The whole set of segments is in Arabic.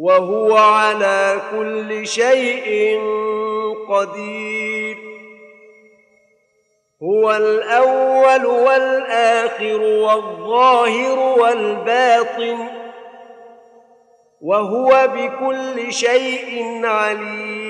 وهو على كل شيء قدير. هو الأول والآخر والظاهر والباطن وهو بكل شيء عليم.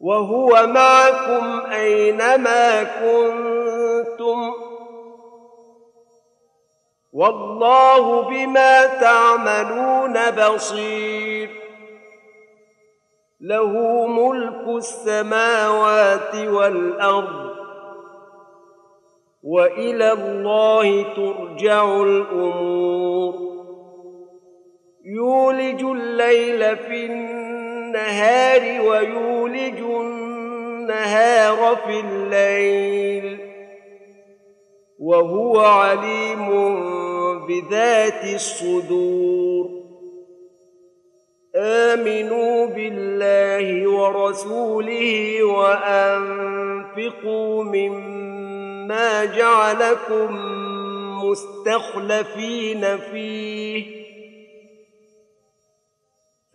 وهو معكم أينما كنتم. والله بما تعملون بصير. له ملك السماوات والأرض. وإلى الله ترجع الأمور. يولج الليل في النهار ويولج النهار في الليل. وهو عليم بذات الصدور. آمنوا بالله ورسوله وأنفقوا مما جعلكم مستخلفين فيه.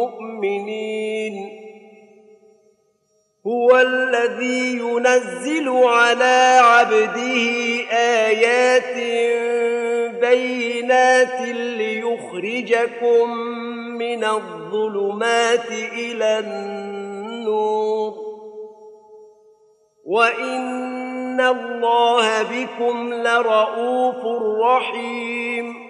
مؤمنين هو الذي ينزل على عبده آيات بينات ليخرجكم من الظلمات إلى النور وإن الله بكم لرءوف رحيم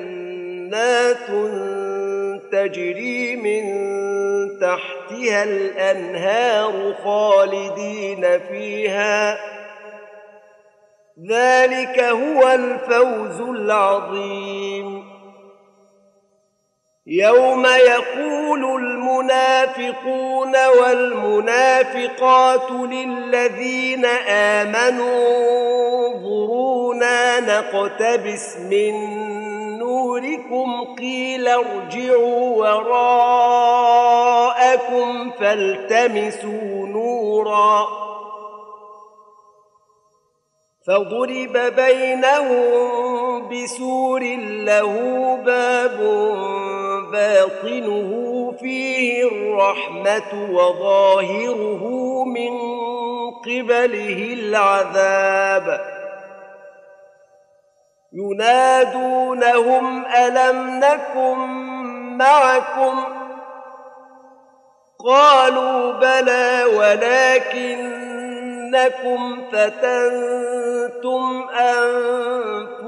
تجري من تحتها الأنهار خالدين فيها. ذلك هو الفوز العظيم. يوم يقول المنافقون والمنافقات للذين آمنوا انظرونا نقتبس من نوركم قيل ارجعوا وراءكم فالتمسوا نورا فضرب بينهم بسور له باب باطنه فيه الرحمة وظاهره من قبله العذاب ينادونهم ألم نكن معكم قالوا بلى ولكنكم فتنتم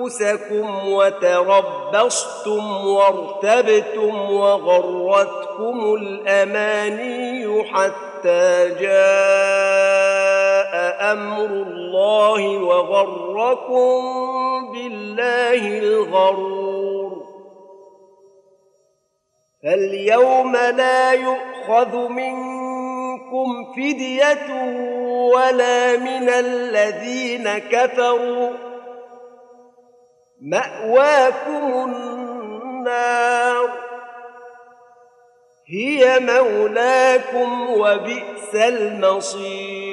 أنفسكم وتربصتم وارتبتم وغرتكم الأماني حتى جاء أمر الله وغركم بالله الغرور. فاليوم لا يؤخذ منكم فدية ولا من الذين كفروا. مأواكم النار. هي مولاكم وبئس المصير.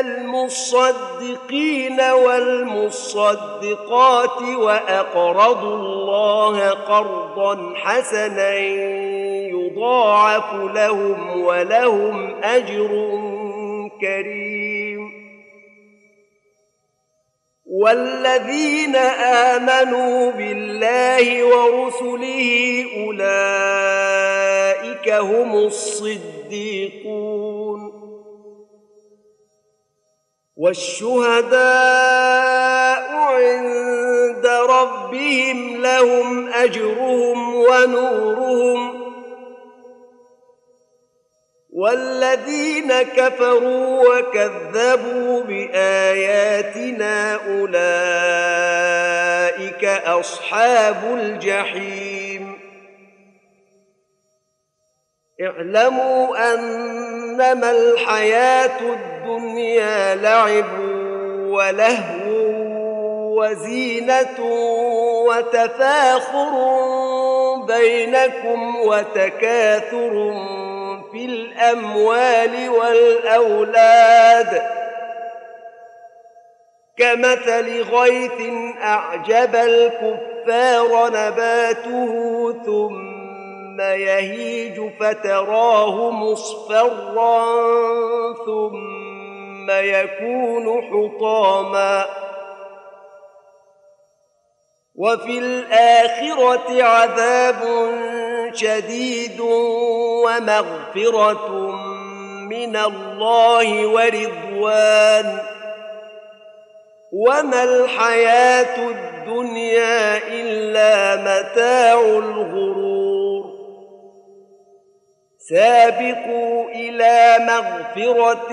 المصدقين والمصدقات وأقرضوا الله قرضا حسنا يضاعف لهم ولهم أجر كريم. والذين آمنوا بالله ورسله أولئك هم الصديقون. والشهداء عند ربهم لهم أجرهم ونورهم والذين كفروا وكذبوا بآياتنا أولئك أصحاب الجحيم. اعلموا أنما الحياة الدنيا لعب ولهو وزينة وتفاخر بينكم وتكاثر في الأموال والأولاد. كمثل غيث أعجب الكفار نباته ثم ثم يهيج فتراه مصفرا ثم يكون حطاما. وفي الآخرة عذاب شديد ومغفرة من الله ورضوان. وما الحياة الدنيا إلا متاع الغرور. سابقوا إلى مغفرة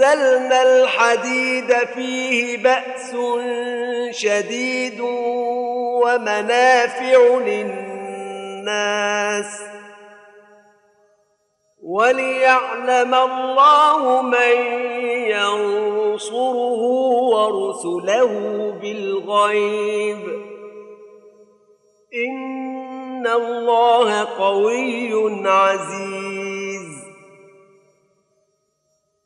وأنزلنا الحديد فيه بأس شديد ومنافع للناس وليعلم الله من ينصره ورسله بالغيب إن الله قوي عزيز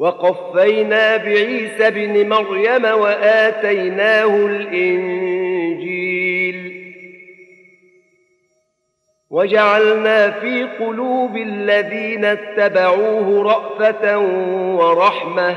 وقفينا بعيسى بن مريم وآتيناه الإنجيل. وجعلنا في قلوب الذين اتبعوه رأفة ورحمة.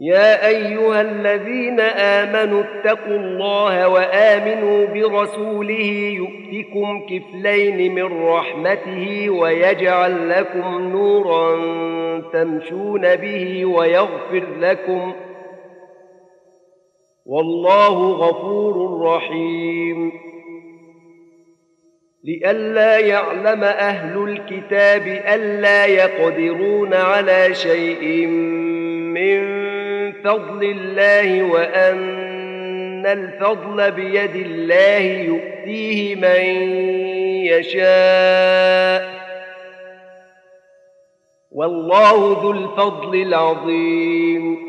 يا أيها الذين آمنوا اتقوا الله وآمنوا برسوله يؤتكم كفلين من رحمته ويجعل لكم نورا تمشون به ويغفر لكم والله غفور رحيم. لئلا يعلم أهل الكتاب ألا يقدرون على شيء من فضل الله وأن الفضل بيد الله يؤتيه من يشاء. والله ذو الفضل العظيم.